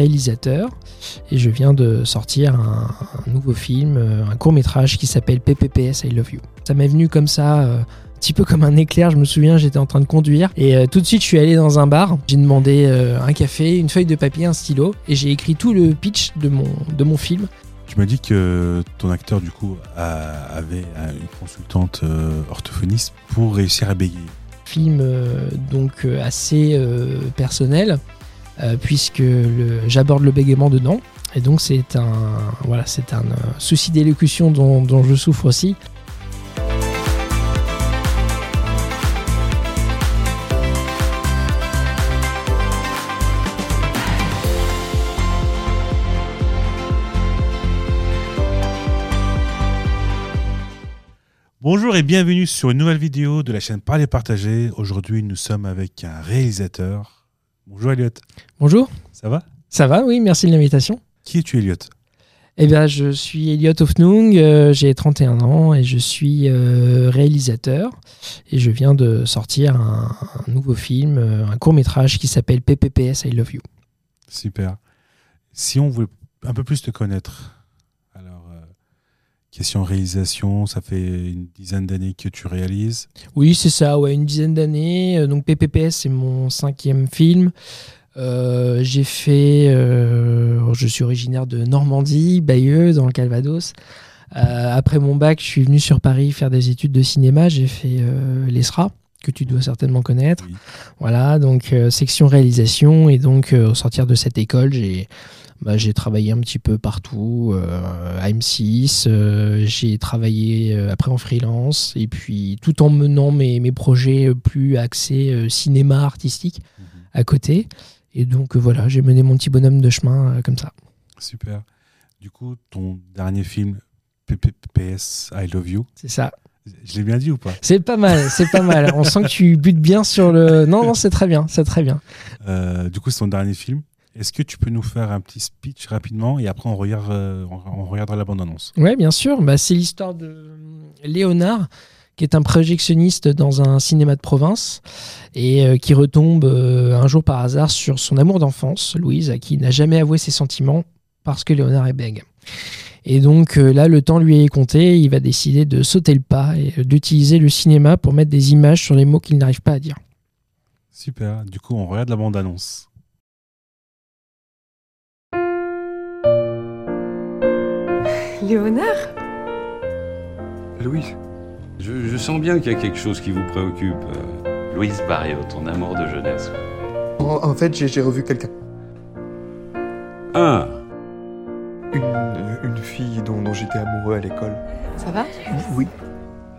réalisateur et je viens de sortir un, un nouveau film, euh, un court métrage qui s'appelle PPPS I Love You. Ça m'est venu comme ça. euh, un petit peu comme un éclair, je me souviens, j'étais en train de conduire et euh, tout de suite je suis allé dans un bar, j'ai demandé euh, un café, une feuille de papier, un stylo et j'ai écrit tout le pitch de mon, de mon film. Tu m'as dit que ton acteur, du coup, a- avait une consultante orthophoniste pour réussir à bégayer. film euh, donc euh, assez euh, personnel puisque le- j'aborde le bégaiement dedans et donc c'est un voilà c'est un euh, souci d'élocution dont, dont je souffre aussi Bonjour et bienvenue sur une nouvelle vidéo de la chaîne Parler Partager. Aujourd'hui, nous sommes avec un réalisateur. Bonjour Elliot, bonjour. Ça va? Ça va oui merci de l'invitation. Qui es-tu Elliot? Eh bien je suis Elliot Hoffnung euh, j'ai 31 ans et je suis euh, réalisateur et je viens de sortir un, un nouveau film euh, un court métrage qui s'appelle PPPS I Love You. Super. Si on veut un peu plus te connaître, question réalisation, ça fait une dizaine d'années que tu réalises. Oui, c'est ça, ouais, une dizaine d'années. Euh, Donc PPPS, c'est mon cinquième film. Euh, j'ai fait, euh, je suis originaire de Normandie, Bayeux, dans le Calvados. Après mon bac, je suis venu sur Paris faire des études de cinéma. J'ai fait l'ESRA, que tu dois certainement connaître. Oui. Voilà, donc euh, section réalisation. Et donc, euh, au sortir de cette école, j'ai bah, j'ai travaillé un petit peu partout, euh, à M6, euh, j'ai travaillé après en freelance, et puis tout en menant mes, mes projets plus axés cinéma artistique Mhm. à côté. Et donc voilà, j'ai mené mon petit bonhomme de chemin comme ça. Super. Du coup, ton dernier film, PPPS I Love You, C'est ça. Je l'ai bien dit ou pas C'est pas mal, c'est pas mal. On sent que tu butes bien sur le. Non, non, c'est très bien, c'est très bien. Euh, Du coup, c'est ton dernier film. Est-ce que tu peux nous faire un petit speech rapidement et après on, regarde, euh, on, regardera la bande-annonce Ouais, bien sûr. Bah, c'est l'histoire de euh, Léonard, qui est un projectionniste dans un cinéma de province et euh, qui retombe euh, un jour par hasard sur son amour d'enfance, Louise, à qui il n'a jamais avoué ses sentiments parce que Léonard est bègue. Et donc euh, là, le temps lui est compté. Il va décider de sauter le pas et euh, d'utiliser le cinéma pour mettre des images sur les mots qu'il n'arrive pas à dire. Super. Du coup, on regarde la bande-annonce. Léonard? Louise, je, je sens bien qu'il y a quelque chose qui vous préoccupe. euh. Louise Barrio, ton amour de jeunesse. En, en fait, j'ai j'ai revu quelqu'un. Ah, j'étais amoureux à l'école. Ça va? Oui.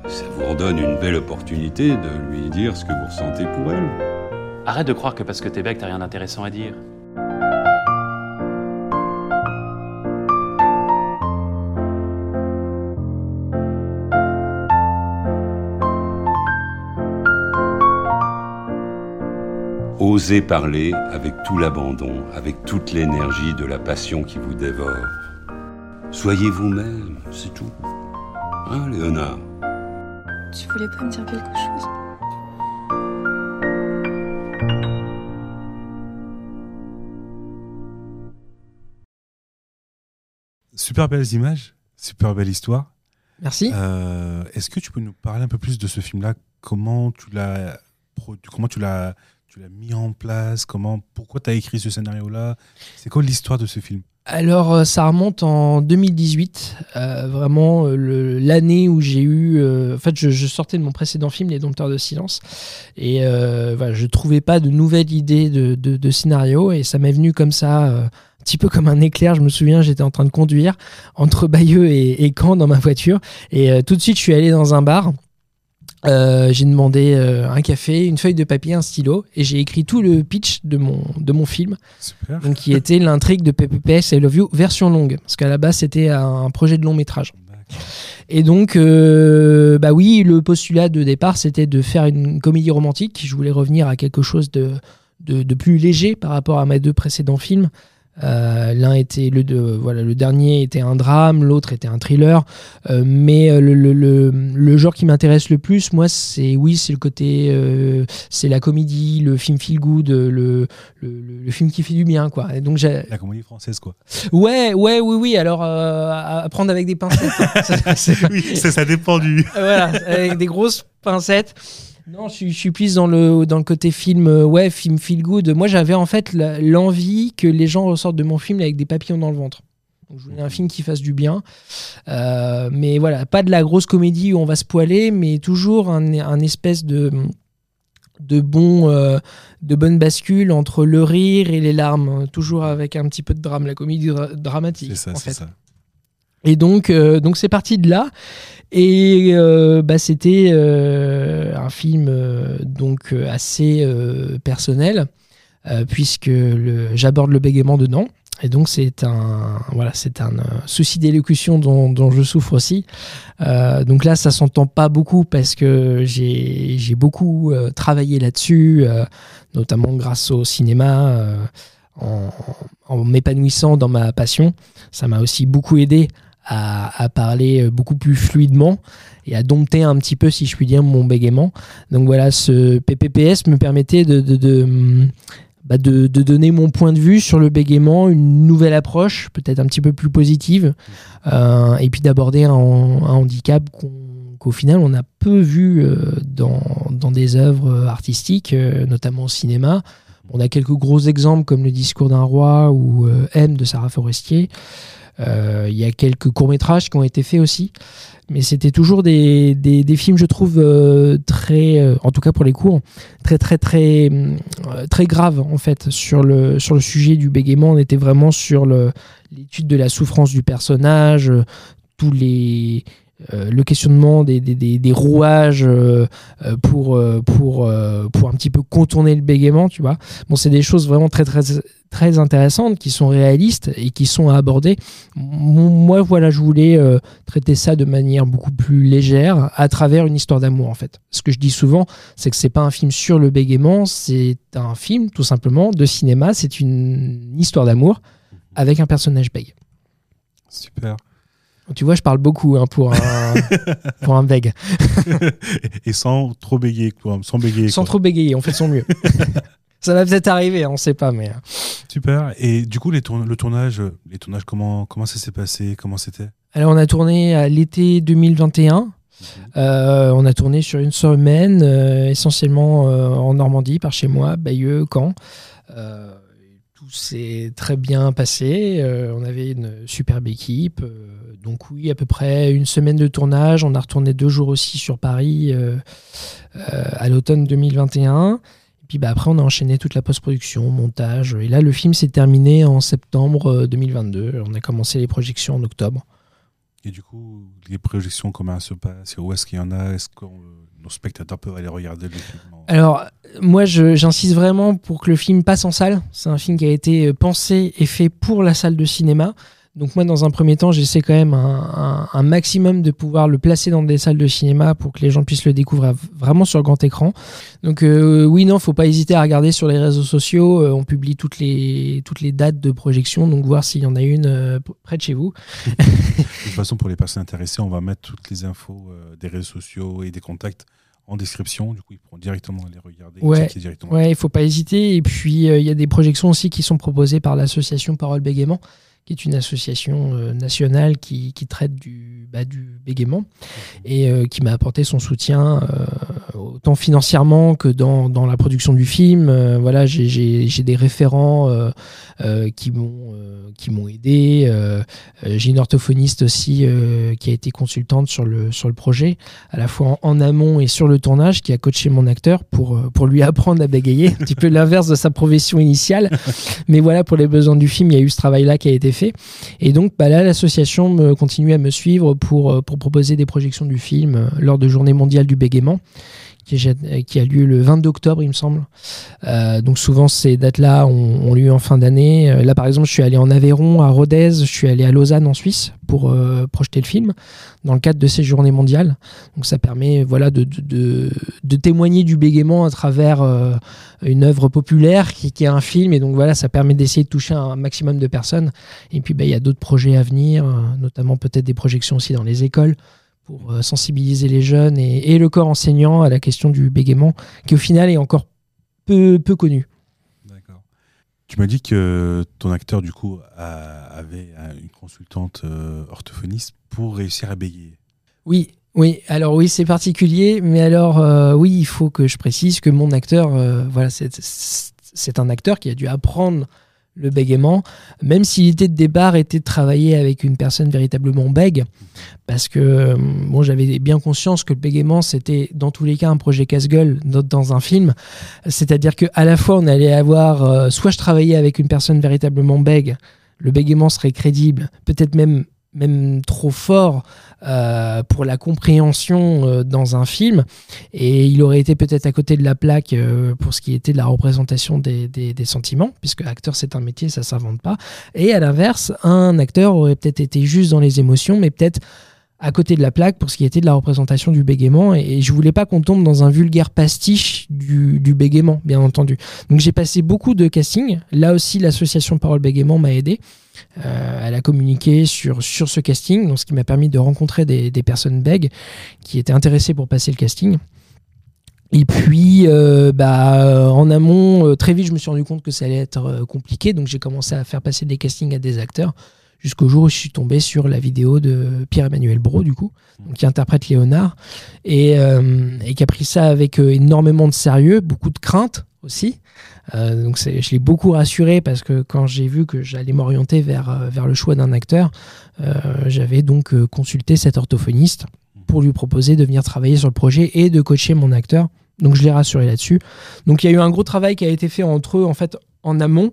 ça vous redonne une belle opportunité de lui dire ce que vous ressentez pour elle. Arrête de croire que parce que t'es bec, t'as rien d'intéressant à dire. Osez parler avec tout l'abandon, avec toute l'énergie de la passion qui vous dévore. Soyez vous-même, c'est tout. Hein, Léonard? Tu voulais pas me dire quelque chose? Super belles images, super belle histoire. Merci. Euh, Est-ce que tu peux nous parler un peu plus de ce film-là? Comment tu l'as produit Comment tu l'as tu l'as mis en place? Comment Pourquoi tu as écrit ce scénario-là? C'est quoi l'histoire de ce film? Alors, euh, ça remonte en 2018, euh, vraiment euh, l'année où j'ai eu. euh, en fait, je, je sortais de mon précédent film, Les Dompteurs de Silence, et euh, voilà, je trouvais pas de nouvelle idée de, de- de scénario, et ça m'est venu comme ça. un petit peu comme un éclair, je me souviens, j'étais en train de conduire entre Bayeux et, et Caen dans ma voiture. Et tout de suite, je suis allé dans un bar. Euh, j'ai demandé euh, un café, une feuille de papier, un stylo, et j'ai écrit tout le pitch de mon, de mon film. Super. donc qui était l'intrigue de PPPS I Love You version longue. Parce qu'à la base c'était un projet de long métrage. Et donc euh, bah oui le postulat de départ c'était de faire une comédie romantique. Je voulais revenir à quelque chose de, de, de plus léger par rapport à mes deux précédents films Euh, L'un était le, de, voilà, le dernier était un drame, l'autre était un thriller. Euh, mais euh, le, le, le, le genre qui m'intéresse le plus, moi, c'est oui, c'est le côté, euh, c'est la comédie, le film feel good, le, le, film qui fait du bien, quoi. Et donc j'ai, La comédie française, quoi. ouais, ouais, oui, oui. Alors euh, à prendre avec des pincettes. Ça, oui, ça, ça dépend du. voilà, avec des grosses pincettes. Non, je, suis- je suis plus dans le, dans le côté film, euh, ouais, film feel good. Moi, j'avais en fait l'envie que les gens ressortent de mon film avec des papillons dans le ventre. Donc, je voulais un film qui fasse du bien. Euh, mais voilà, pas de la grosse comédie où on va se poiler, mais toujours un, un espèce de de bon euh, de bonne bascule entre le rire et les larmes toujours avec un petit peu de drame la comédie dra- dramatique C'est ça, en fait ça. et donc, euh, donc c'est parti de là. Et euh, bah, c'était euh, un film euh, donc assez personnel puisque j'aborde le bégaiement dedans. Et donc c'est un voilà c'est un souci d'élocution dont, je souffre aussi. Donc là ça s'entend pas beaucoup parce que j'ai j'ai beaucoup travaillé là-dessus, notamment grâce au cinéma, en m'épanouissant dans ma passion. Ça m'a aussi beaucoup aidé à, parler beaucoup plus fluidement et à dompter un petit peu, si je puis dire, mon bégaiement. Donc voilà, ce PPPS me permettait de, hum, bah, de- de donner mon point de vue sur le bégaiement, une nouvelle approche, peut-être un petit peu plus positive, euh, et puis d'aborder un, handicap qu'au final on a peu vu euh, dans, dans des œuvres artistiques, euh, notamment au cinéma. On a quelques gros exemples comme Le discours d'un roi ou euh, M de Sarah Forestier. Euh, Il y a quelques courts-métrages qui ont été faits aussi. Mais c'était toujours des, des, films, je trouve, euh, très, euh, en tout cas pour les cours, très, très, très, très graves, en fait, sur le, sur le sujet du bégaiement. On était vraiment sur l'étude de la souffrance du personnage, tous les. Euh, le questionnement des, des, des, rouages euh, euh, pour, pour, pour un petit peu contourner le bégaiement, tu vois. Bon, c'est des choses vraiment très, très, très intéressantes qui sont réalistes et qui sont à aborder. Moi, voilà, je voulais traiter ça de manière beaucoup plus légère à travers une histoire d'amour, en fait. Ce que je dis souvent, c'est que c'est pas un film sur le bégaiement, c'est un film, tout simplement, de cinéma. C'est une histoire d'amour avec un personnage bègue. Super. Tu vois, je parle beaucoup hein, pour un, pour un bègue. Et sans trop bégayer, quoi. Sans bégayer. Sans quoi. trop bégayer, on fait son mieux. ça va peut-être arriver, hein, on sait pas, mais. euh, Super. Et du coup, les le tournage, euh, les tournages, comment, comment ça s'est passé? Comment c'était? Alors, on a tourné à l'été 2021. Euh, on a tourné sur une semaine, euh, essentiellement euh, en Normandie, par chez moi, Bayeux, Caen. Euh, tout s'est très bien passé. Euh, on avait une superbe équipe. Euh, donc oui, à peu près une semaine de tournage. On a retourné deux jours aussi sur Paris euh, à l'automne 2021. Et puis bah, après, on a enchaîné toute la post-production, montage. Et là, le film s'est terminé en septembre euh, 2022. On a commencé les projections en octobre. Et du coup, les projections, comment elles se passent? Où est-ce qu'il y en a? Est-ce euh, nos spectateurs peuvent aller regarder le film Alors, moi, j'insiste vraiment pour que le film passe en salle. C'est un film qui a été euh, pensé et fait pour la salle de cinéma. Donc moi, dans un premier temps, j'essaie quand même un, un- un maximum de pouvoir le placer dans des salles de cinéma pour que les gens puissent le découvrir vraiment sur grand écran. Donc euh, oui, non, faut pas hésiter à regarder sur les réseaux sociaux. Euh, on publie toutes les, toutes les dates de projection, donc voir s'il y en a une euh, près de chez vous. De toute façon, pour les personnes intéressées, on va mettre toutes les infos des réseaux sociaux et des contacts en description. Du coup, ils pourront directement les regarder. Ouais. directement. Ouais, il faut pas hésiter. Et puis, euh, il y a des projections aussi qui sont proposées par l'association Parole Bégaiement, qui est une association euh, nationale qui, qui traite du, bah, du bégaiement et euh, qui m'a apporté son soutien euh, autant financièrement que dans, dans la production du film. Voilà, j'ai- des référents qui m'ont aidé. J'ai une orthophoniste aussi qui a été consultante sur le, sur le projet, à la fois en, en amont et sur le tournage, qui a coaché mon acteur pour, pour lui apprendre à bégayer, un petit peu l'inverse de sa profession initiale. Mais voilà, pour les besoins du film, il y a eu ce travail-là qui a été Et donc bah là, l'association continue à me suivre pour, euh, pour proposer des projections du film euh, lors de Journée mondiale du bégaiement qui, est- qui a lieu le 22 octobre, il me semble. Euh, donc souvent ces dates-là ont, ont lieu en fin d'année. Euh, Là, par exemple, je suis allé en Aveyron, à Rodez, je suis allé à Lausanne en Suisse pour euh, projeter le film dans le cadre de ces journées mondiales. Donc ça permet voilà, de, de, de- témoigner du bégaiement à travers euh, une œuvre populaire qui, est un film. Et donc voilà, ça permet d'essayer de toucher un maximum de personnes. Et puis bah, il y a d'autres projets à venir, euh, notamment peut-être des projections aussi dans les écoles pour euh, sensibiliser les jeunes et, et le corps enseignant à la question du bégaiement, qui au final est encore peu, peu connu. D'accord. Tu m'as dit que ton acteur, du coup, a- avait une consultante euh, orthophoniste pour réussir à bégayer. Oui, oui. Alors oui, c'est particulier, mais alors euh, oui, il faut que je précise que mon acteur, euh, voilà, c'est un acteur qui a dû apprendre le bégaiement, même si l'idée de départ était de travailler avec une personne véritablement bègue, parce que euh, bon, j'avais bien conscience que le bégaiement c'était dans tous les cas un projet casse-gueule dans, un film, c'est-à-dire que à la fois on allait avoir, euh, soit je travaillais avec une personne véritablement bègue, le bégaiement serait crédible, peut-être même même trop fort euh, pour la compréhension euh, dans un film. Et il aurait été peut-être à côté de la plaque euh, pour ce qui était de la représentation des, des- des sentiments, puisque acteur c'est un métier, ça s'invente pas. Et à l'inverse, un acteur aurait peut-être été juste dans les émotions, mais peut-être à côté de la plaque pour ce qui était de la représentation du bégaiement. Et, et je voulais pas qu'on tombe dans un vulgaire pastiche du, bégaiement, bien entendu. Donc j'ai passé beaucoup de casting. Là aussi, l'association Parole Bégaiement m'a aidé. Euh, elle a communiqué sur, sur ce casting, donc ce qui m'a permis de rencontrer des, personnes bègues qui étaient intéressées pour passer le casting. Et puis, euh, bah, en amont, euh, très vite, je me suis rendu compte que ça allait être euh, compliqué, donc j'ai commencé à faire passer des castings à des acteurs, jusqu'au jour où je suis tombé sur la vidéo de Pierre-Emmanuel Bro, du coup, qui interprète Léonard, et, euh, et qui a pris ça avec euh, énormément de sérieux, beaucoup de crainte aussi. Euh, donc je l'ai beaucoup rassuré parce que quand j'ai vu que j'allais m'orienter vers, vers le choix d'un acteur, j'avais donc consulté cet orthophoniste pour lui proposer de venir travailler sur le projet et de coacher mon acteur. Donc je l'ai rassuré là-dessus. Donc il y a eu un gros travail qui a été fait entre eux en fait en amont.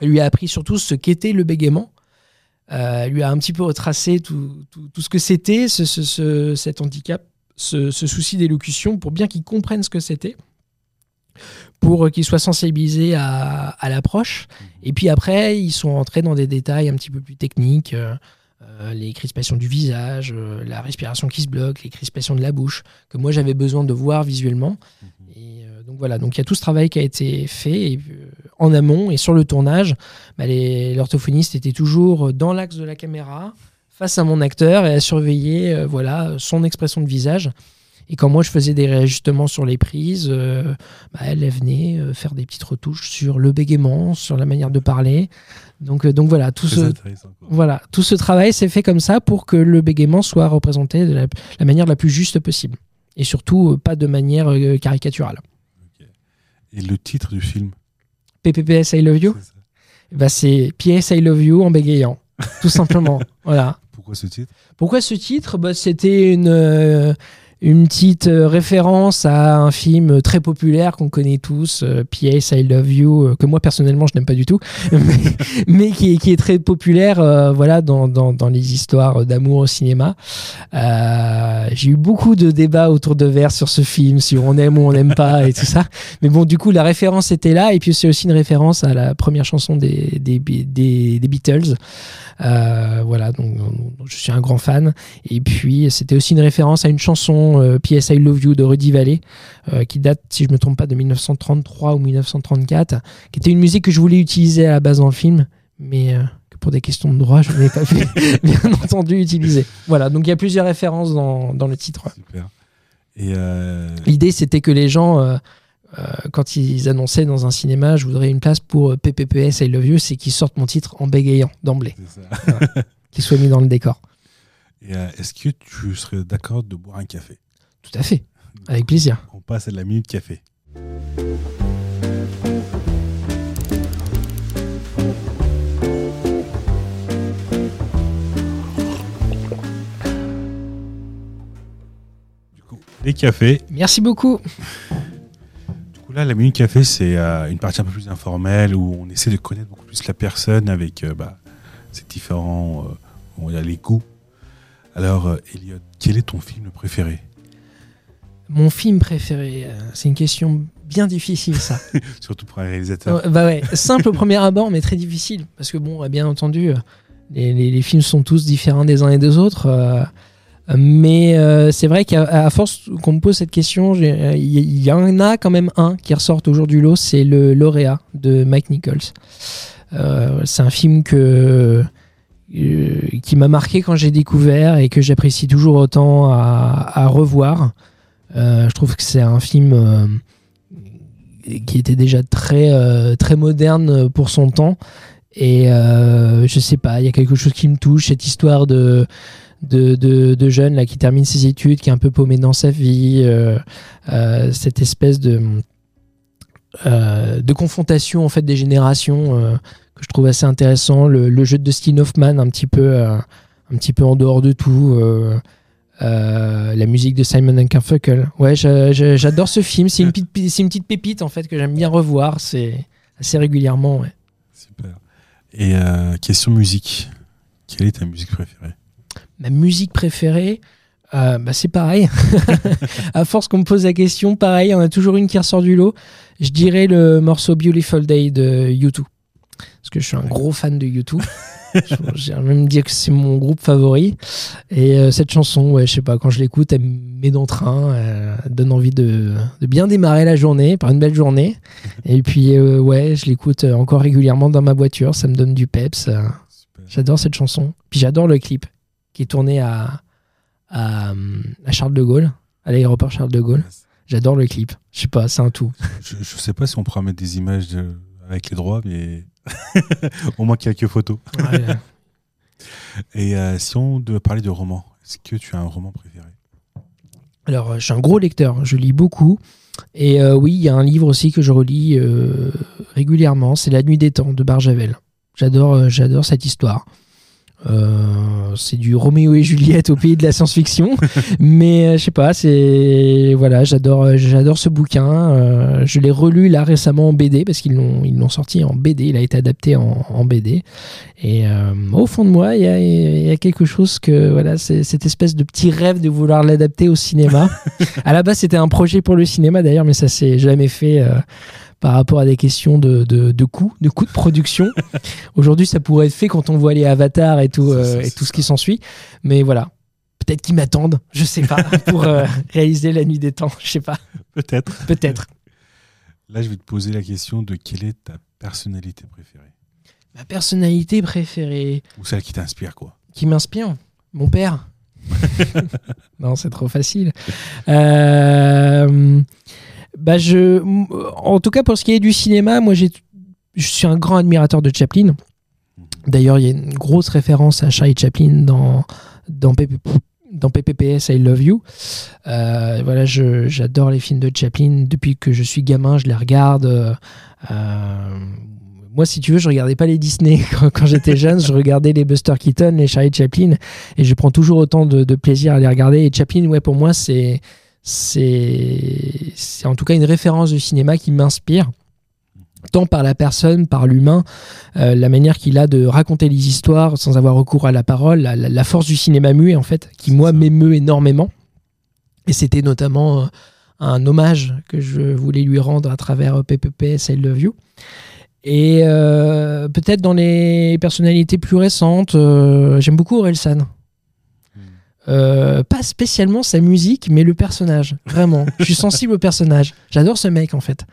Elle lui a appris surtout ce qu'était le bégaiement. Euh, lui a un petit peu retracé tout, tout- tout ce que c'était, ce, ce- ce- cet handicap, ce, ce souci d'élocution, pour bien qu'il comprenne ce que c'était, pour qu'il soit sensibilisé à, à l'approche. Et puis après, ils sont rentrés dans des détails un petit peu plus techniques, euh, euh, les crispations du visage, euh, la respiration qui se bloque, les crispations de la bouche, que moi j'avais besoin de voir visuellement. Et euh, donc voilà, donc il y a tout ce travail qui a été fait et, en amont et sur le tournage. bah, les- L'orthophoniste était toujours dans l'axe de la caméra, face à mon acteur et à surveiller euh, voilà, son expression de visage. Et quand moi je faisais des réajustements sur les prises, euh, bah, elle, venait euh, faire des petites retouches sur le bégaiement, sur la manière de parler. Donc, euh, donc voilà, tout ce, voilà, tout ce travail s'est fait comme ça pour que le bégaiement soit représenté de la, la manière la plus juste possible. Et surtout, pas de manière caricaturale. Et le titre du film? PPPS I Love You, bah, c'est PS I Love You en bégayant. Tout simplement. voilà. Pourquoi ce titre? Pourquoi ce titre? Bah, C'était une, euh, une petite euh, référence à un film très populaire qu'on connaît tous, euh, P.S. I Love You, euh, que moi personnellement je n'aime pas du tout, mais, qui, est, très populaire voilà, dans, les histoires d'amour au cinéma. J'ai eu beaucoup de débats autour de verre sur ce film, sur on aime ou on n'aime pas et tout ça. Mais bon, du coup, la référence était là, et puis c'est aussi une référence à la première chanson des, Beatles. Voilà, donc, je suis un grand fan. Et puis, c'était aussi une référence à une chanson euh, P.S. I Love You de Rudy Valley, euh, qui date, si je me trompe pas, de 1933 ou 1934, qui était une musique que je voulais utiliser à la base dans le film, mais euh, que pour des questions de droit, je ne l'ai pas bien entendu, utiliser. Voilà, donc il y a plusieurs références dans, dans le titre. Super. Et euh, L'idée, c'était que les gens, euh, euh, quand ils annonçaient dans un cinéma, je voudrais une place pour euh, PPPS I Love You, c'est qu'ils sortent mon titre en bégayant d'emblée, ça. qu'il soit mis dans le décor. Et euh, est-ce que tu serais d'accord de boire un café? Tout à fait, avec plaisir. On passe à la minute café. Du coup, les cafés. Merci beaucoup. Du coup, là, la minute café, c'est euh, une partie un peu plus informelle où on essaie de connaître beaucoup plus la personne avec euh, bah, ses différents. euh, on les goûts. Alors, euh, Elliot, quel est ton film préféré Mon film préféré, euh, c'est une question bien difficile ça. Surtout pour un réalisateur. Euh, bah ouais, simple au premier abord, mais très difficile. Parce que bon, bien entendu, euh, les, les- les films sont tous différents des uns et des autres. mais euh, c'est vrai qu'à force qu'on me pose cette question, euh, il y, en a quand même un qui ressort au jour du lot, c'est le lauréat de Mike Nichols. Euh, c'est un film que qui m'a marqué quand j'ai découvert et que j'apprécie toujours autant à, revoir. Euh, je trouve que c'est un film euh, qui était déjà très euh, très moderne pour son temps et euh, je sais pas il y a quelque chose qui me touche cette histoire de de, de, jeune là qui termine ses études qui est un peu paumé dans sa vie euh, euh, cette espèce de euh, de confrontation en fait des générations euh, que je trouve assez intéressant le, le jeu de Dustin Hoffman un petit peu euh, un petit peu en dehors de tout euh, euh, la musique de Simon Garfunkel. Ouais, j'a- j'a- j'adore ce film. C'est une, petite- une petite pépite en fait que j'aime bien revoir. C'est assez régulièrement. Ouais. Super. Et euh, question musique. Quelle est ta musique préférée? Ma musique préférée, euh, bah, c'est pareil. à force qu'on me pose la question, pareil, on a toujours une qui ressort du lot. Je dirais le morceau Beautiful Day de U2. Parce que je suis un gros fan de U2. J'ai même dire que c'est mon groupe favori. Et euh, cette chanson, ouais, je sais pas, quand je l'écoute, elle me met dans le train, euh, elle donne envie de, de bien démarrer la journée par une belle journée. Et puis, euh, ouais, je l'écoute euh, encore régulièrement dans ma voiture, ça me donne du peps. J'adore cette chanson. Puis j'adore le clip qui est tourné à, à, à Charles de Gaulle, à l'aéroport Charles de Gaulle. J'adore le clip. Je sais pas, c'est un tout. Je, je sais pas si on pourra mettre des images de- avec les droits, mais au moins quelques photos. Ouais. Et euh, si on devait parler de romans, est-ce que tu as un roman préféré? Alors, je suis un gros lecteur, je lis beaucoup. Et euh, oui, il y a un livre aussi que je relis euh, régulièrement, c'est La Nuit des Temps de Barjavel. J'adore, j'adore cette histoire. Euh, c'est du Roméo et Juliette au pays de la science-fiction, mais euh, je sais pas, c'est voilà, j'adore, euh, j'adore ce bouquin. Euh, je l'ai relu là récemment en BD parce qu'ils l'ont, ils l'ont sorti en BD. Il a été adapté en, en BD. Et euh, au fond de moi, il y a, il y a quelque chose que voilà, c'est cette espèce de petit rêve de vouloir l'adapter au cinéma. à la base, c'était un projet pour le cinéma d'ailleurs, mais ça s'est jamais fait. Par rapport à des questions de, de, de coûts, de coûts de production. Aujourd'hui, ça pourrait être fait quand on voit les avatars et tout, euh, et tout ce qui s'ensuit. Mais voilà. Peut-être qu'ils m'attendent, je sais pas, pour euh, réaliser la nuit des temps. Je sais pas. Peut-être. Peut-être. Là, je vais te poser la question de quelle est ta personnalité préférée? Ma personnalité préférée Ou celle qui t'inspire, quoi. qui m'inspire? Mon père. non, c'est trop facile. Euh, bah je, en tout cas, pour ce qui est du cinéma, moi, j'ai, je suis un grand admirateur de Chaplin. D'ailleurs, il y a une grosse référence à Charlie Chaplin dans, dans, PP dans PPPS I Love You. Euh, voilà, je- j'adore les films de Chaplin. Depuis que je suis gamin, je les regarde. Euh, moi, si tu veux, je regardais pas les Disney quand, quand j'étais jeune. Je regardais les Buster Keaton, les Charlie Chaplin, et je prends toujours autant de, de plaisir à les regarder. Et Chaplin, ouais, pour moi, c'est c'est en tout cas une référence du cinéma qui m'inspire tant par la personne, par l'humain, euh, la manière qu'il a de raconter les histoires sans avoir recours à la parole, la, la- force du cinéma muet en fait, qui moi m'émeut énormément. Et c'était notamment euh, un hommage que je voulais lui rendre à travers PPPS I Love You. Et euh, peut-être dans les personnalités plus récentes, j'aime beaucoup Orelsan. Euh, pas spécialement sa musique, mais le personnage. Vraiment. Je suis sensible au personnage. J'adore ce mec, en fait.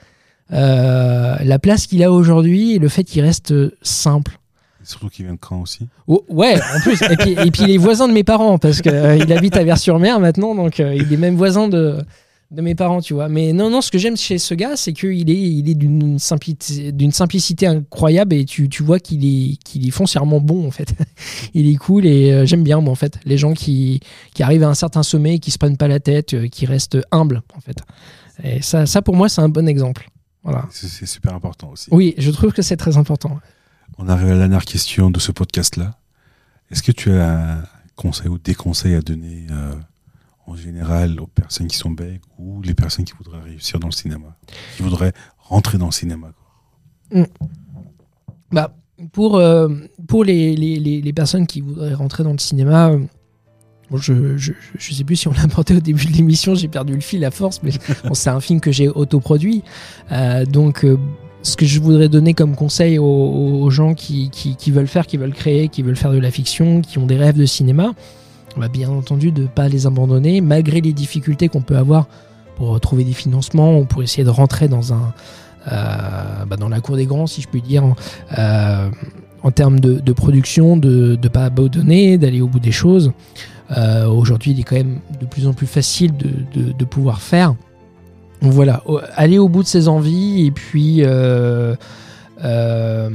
Euh, la place qu'il a aujourd'hui et le fait qu'il reste euh, simple. Et surtout qu'il vient de Caen aussi. Oh, ouais, en plus. et, puis, et puis il est voisin de mes parents, parce qu'il habite à Vers-sur-Mer maintenant, donc euh, il est même voisin de, de mes parents, tu vois. Mais non, non, ce que j'aime chez ce gars, c'est qu'il est, il est d'une simplicité, d'une simplicité incroyable et tu, tu vois qu'il est, qu'il est foncièrement bon, en fait. il est cool et euh, j'aime bien, moi, en fait, les gens qui, qui arrivent à un certain sommet, qui se prennent pas la tête, euh, qui restent humbles, en fait. Et ça, ça pour moi, c'est un bon exemple. Voilà. C'est c'est super important aussi. Oui, je trouve que c'est très important. On arrive à la dernière question de ce podcast-là. Est-ce que tu as un conseil ou des conseils à donner euh, en général aux personnes qui sont bègues ou les personnes qui voudraient réussir dans le cinéma, qui voudraient rentrer dans le cinéma quoi Bah, pour, euh, pour les, les, les, les personnes qui voudraient rentrer dans le cinéma, euh, Bon, je, je, je sais plus si on l'a apporté au début de l'émission, j'ai perdu le fil à force, mais bon, c'est un film que j'ai autoproduit. Euh, donc, euh, ce que je voudrais donner comme conseil aux, aux gens qui, qui, qui veulent faire, qui veulent créer, qui veulent faire de la fiction, qui ont des rêves de cinéma, bah, bien entendu de ne pas les abandonner, malgré les difficultés qu'on peut avoir pour trouver des financements ou pour essayer de rentrer dans un euh, bah, dans la cour des grands, si je puis dire, euh, en termes de, production, de ne pas abandonner, d'aller au bout des choses. Euh, Aujourd'hui, il est quand même de plus en plus facile de, de, pouvoir faire. Donc voilà, aller au bout de ses envies et puis euh, euh,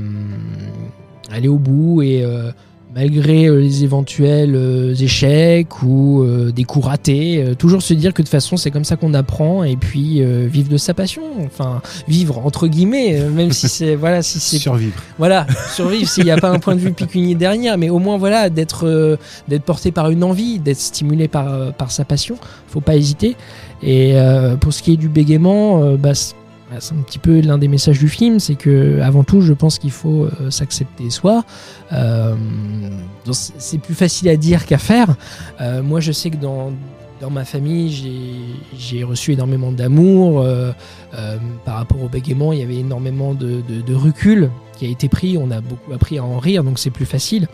aller au bout et euh, malgré euh, les éventuels euh, échecs ou euh, des coups ratés, toujours se dire que de toute façon c'est comme ça qu'on apprend et puis euh, vivre de sa passion, enfin vivre entre guillemets, même si c'est voilà si c'est Survivre. voilà, survivre s'il n'y a pas un point de vue pécunier derrière, mais au moins voilà, d'être euh, d'être porté par une envie, d'être stimulé par, euh, par sa passion, faut pas hésiter. Et euh, pour ce qui est du bégaiement, bah, c'est bah, c'est un petit peu l'un des messages du film, c'est que avant tout, je pense qu'il faut euh, s'accepter soi. Euh, c'est plus facile à dire qu'à faire. Euh, moi, je sais que dans dans ma famille, j'ai- reçu énormément d'amour. par rapport au bégaiement, il y avait énormément de, de- de recul qui a été pris. On a beaucoup appris à en rire, donc c'est plus facile.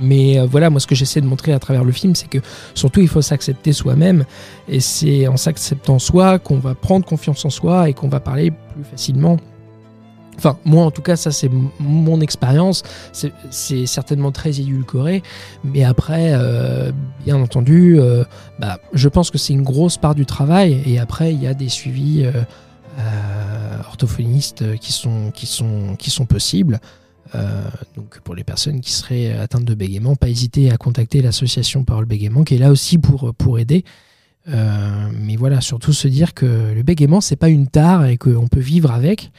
Mais euh, voilà, moi, ce que j'essaie de montrer à travers le film, c'est que surtout, il faut s'accepter soi-même. Et c'est en s'acceptant soi qu'on va prendre confiance en soi et qu'on va parler plus facilement. Enfin, moi, en tout cas, ça, c'est mon expérience. C'est- certainement très édulcoré. Mais après, euh, bien entendu, euh, bah, je pense que c'est une grosse part du travail. Et après, il y a des suivis orthophonistes qui sont, qui sont, qui sont possibles. Euh, donc pour les personnes qui seraient atteintes de bégaiement, pas hésiter à contacter l'association Parole Bégaiement qui est là aussi pour, pour aider. Euh, mais voilà, surtout se dire que le bégaiement, c'est pas une tare et qu'on peut vivre avec.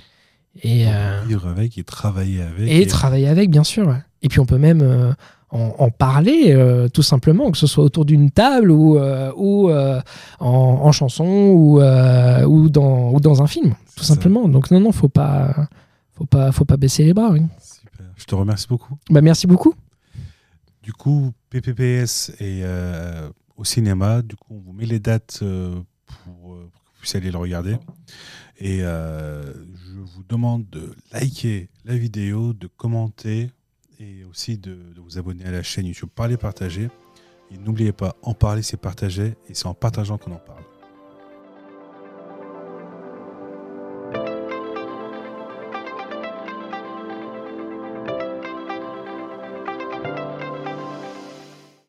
Et, euh, Vivre avec et travailler avec. et travailler avec, bien sûr. ouais. Et puis on peut même en, en parler, tout simplement, que ce soit autour d'une table ou, ou en, en chanson ou, ou, dans, ou dans un film, tout ça. simplement. Donc non, non, faut pas, faut pas, faut pas baisser les bras. oui. Je te remercie beaucoup. Bah, merci beaucoup. Du coup, PPPS est euh, au cinéma. Du coup, on vous met les dates euh, pour, euh, pour que vous puissiez aller le regarder. Et je vous demande de liker la vidéo, de commenter et aussi de, de vous abonner à la chaîne YouTube. Parlez, partagez. Et n'oubliez pas, en parler, c'est partager. Et c'est en partageant qu'on en parle.